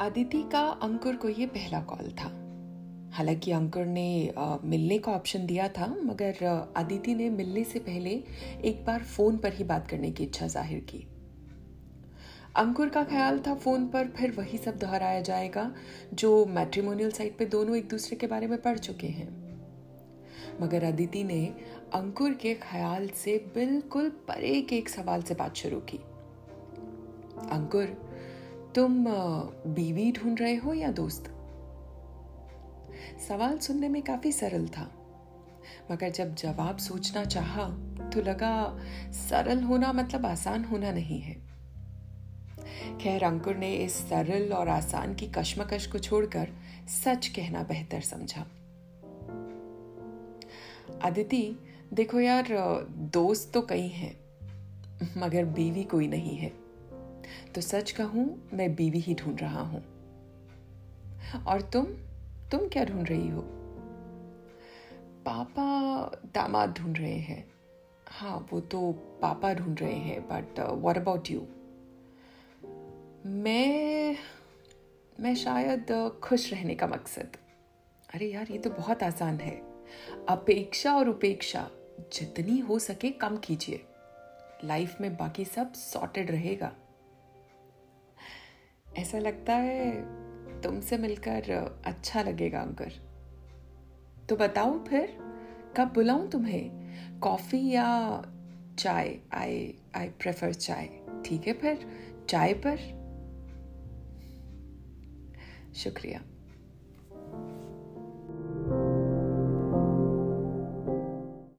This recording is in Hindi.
अदिति का अंकुर को ये पहला कॉल था। हालाँकि अंकुर ने मिलने का ऑप्शन दिया था, मगर अदिति ने मिलने से पहले एक बार फ़ोन पर ही बात करने की इच्छा ज़ाहिर की। अंकुर का ख्याल था फ़ोन पर फिर वही सब दोहराया जाएगा, जो मैट्रिमोनियल साइट पे दोनों एक दूसरे के बारे में पढ़ चुके हैं। मगर अदिति ने अंकुर के ख्याल से बिल्कुल परे के एक सवाल से बात शुरू की। अंकुर तुम बीवी ढूंढ रहे हो या दोस्त? सवाल सुनने में काफ़ी सरल था, मगर जब जवाब सोचना चाहा तो लगा, सरल होना मतलब आसान होना नहीं है। खैर, अंकुर ने इस सरल और आसान की कश्मकश को छोड़कर सच कहना बेहतर समझा। अदिति देखो यार दोस्त तो कई हैं, मगर बीवी कोई नहीं है। तो सच कहूँ, मैं बीवी ही ढूंढ रहा हूँ। और तुम? तुम क्या ढूंढ रही हो? पापा दामाद ढूंढ रहे हैं। हाँ वो तो पापा ढूंढ रहे हैं बट व्हाट अबाउट यू मैं मैं शायद खुश रहने का मकसद। अरे यार, ये तो बहुत आसान है। अपेक्षा और उपेक्षा, जितनी हो सके कम कीजिए। लाइफ में बाकी सब सॉर्टेड रहेगा। ऐसा लगता है तुमसे मिलकर अच्छा लगेगा, अंकर। तो बताओ फिर, कब बुलाऊं तुम्हें? कॉफ़ी या चाय? आई आई प्रेफर चाय। ठीक है फिर, चाय पर। शुक्रिया।